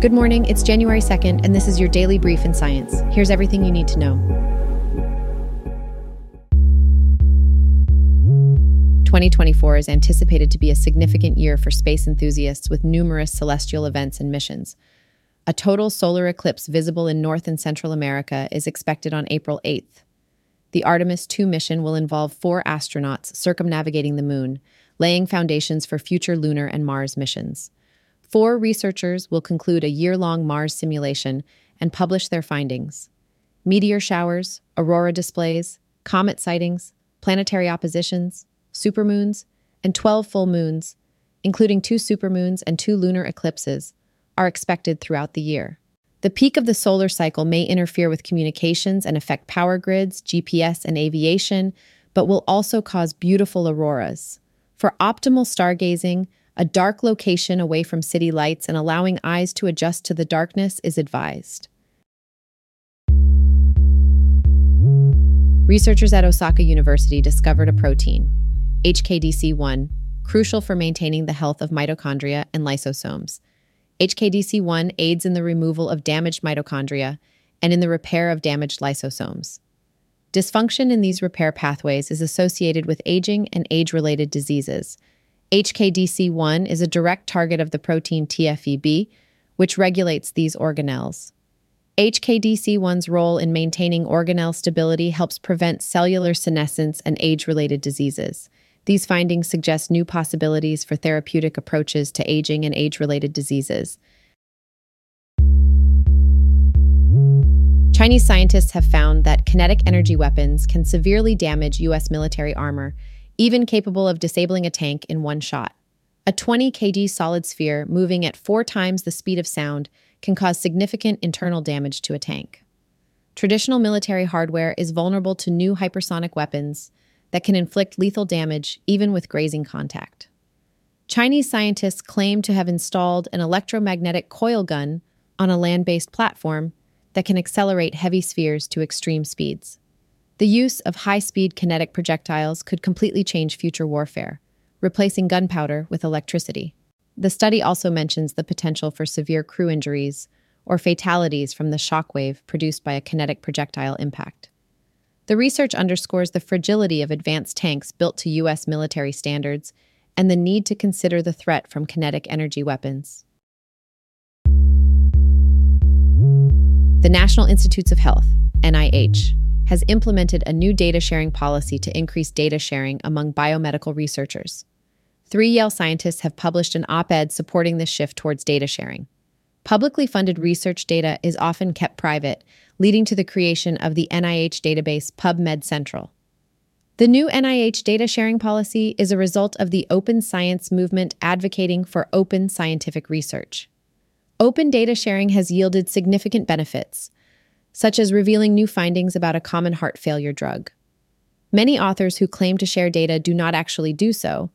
Good morning, it's January 2nd, and this is your daily brief in science. Here's everything you need to know. 2024 is anticipated to be a significant year for space enthusiasts with numerous celestial events and missions. A total solar eclipse visible in North and Central America is expected on April 8th. The Artemis 2 mission will involve four astronauts circumnavigating the moon, laying foundations for future lunar and Mars missions. Four researchers will conclude a year long Mars simulation and publish their findings. Meteor showers, aurora displays, comet sightings, planetary oppositions, supermoons, and 12 full moons, including two supermoons and two lunar eclipses, are expected throughout the year. The peak of the solar cycle may interfere with communications and affect power grids, GPS, and aviation, but will also cause beautiful auroras. For optimal stargazing, a dark location away from city lights and allowing eyes to adjust to the darkness is advised. Researchers at Osaka University discovered a protein, HKDC1, crucial for maintaining the health of mitochondria and lysosomes. HKDC1 aids in the removal of damaged mitochondria and in the repair of damaged lysosomes. Dysfunction in these repair pathways is associated with aging and age related diseases. HKDC1 is a direct target of the protein TFEB, which regulates these organelles. HKDC1's role in maintaining organelle stability helps prevent cellular senescence and age related diseases. These findings suggest new possibilities for therapeutic approaches to aging and age related diseases. Chinese scientists have found that kinetic energy weapons can severely damage U.S. military armor, even capable of disabling a tank in one shot. A 20 kg solid sphere moving at four times the speed of sound can cause significant internal damage to a tank. Traditional military hardware is vulnerable to new hypersonic weapons that can inflict lethal damage even with grazing contact. Chinese scientists claim to have installed an electromagnetic coil gun on a land based platform that can accelerate heavy spheres to extreme speeds. The use of high speed kinetic projectiles could completely change future warfare, replacing gunpowder with electricity. The study also mentions the potential for severe crew injuries or fatalities from the shockwave produced by a kinetic projectile impact. The research underscores the fragility of advanced tanks built to U.S. military standards and the need to consider the threat from kinetic energy weapons. The National Institutes of Health, NIH, has implemented a new data sharing policy to increase data sharing among biomedical researchers. Three Yale scientists have published an op ed supporting this shift towards data sharing. Publicly funded research data is often kept private, leading to the creation of the NIH database PubMed Central. The new NIH data sharing policy is a result of the open science movement advocating for open scientific research. Open data sharing has yielded significant benefits, such as revealing new findings about a common heart failure drug. Many authors who claim to share data do not actually do so,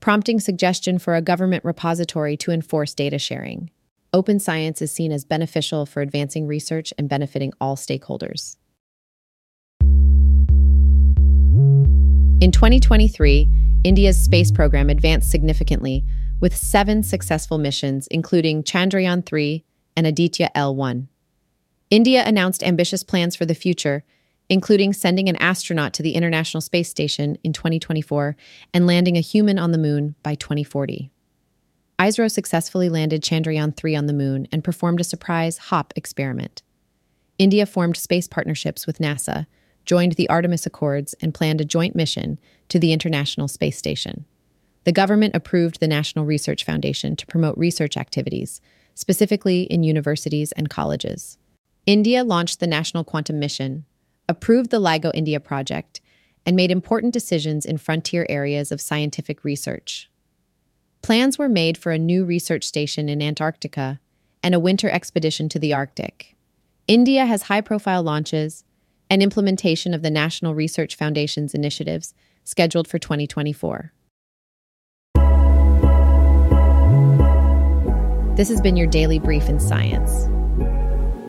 prompting suggestion for a government repository to enforce data sharing. Open science is seen as beneficial for advancing research and benefiting all stakeholders. In 2023, India's space program advanced significantly with seven successful missions, including Chandrayaan 3 and Aditya L1. India announced ambitious plans for the future, including sending an astronaut to the International Space Station in 2024 and landing a human on the moon by 2040. ISRO successfully landed Chandrayaan 3 on the moon and performed a surprise HOP experiment. India formed space partnerships with NASA, joined the Artemis Accords, and planned a joint mission to the International Space Station. The government approved the National Research Foundation to promote research activities, specifically in universities and colleges. India launched the National Quantum Mission, approved the LIGO India project, and made important decisions in frontier areas of scientific research. Plans were made for a new research station in Antarctica and a winter expedition to the Arctic. India has high profile launches and implementation of the National Research Foundation's initiatives scheduled for 2024. This has been your daily brief in science.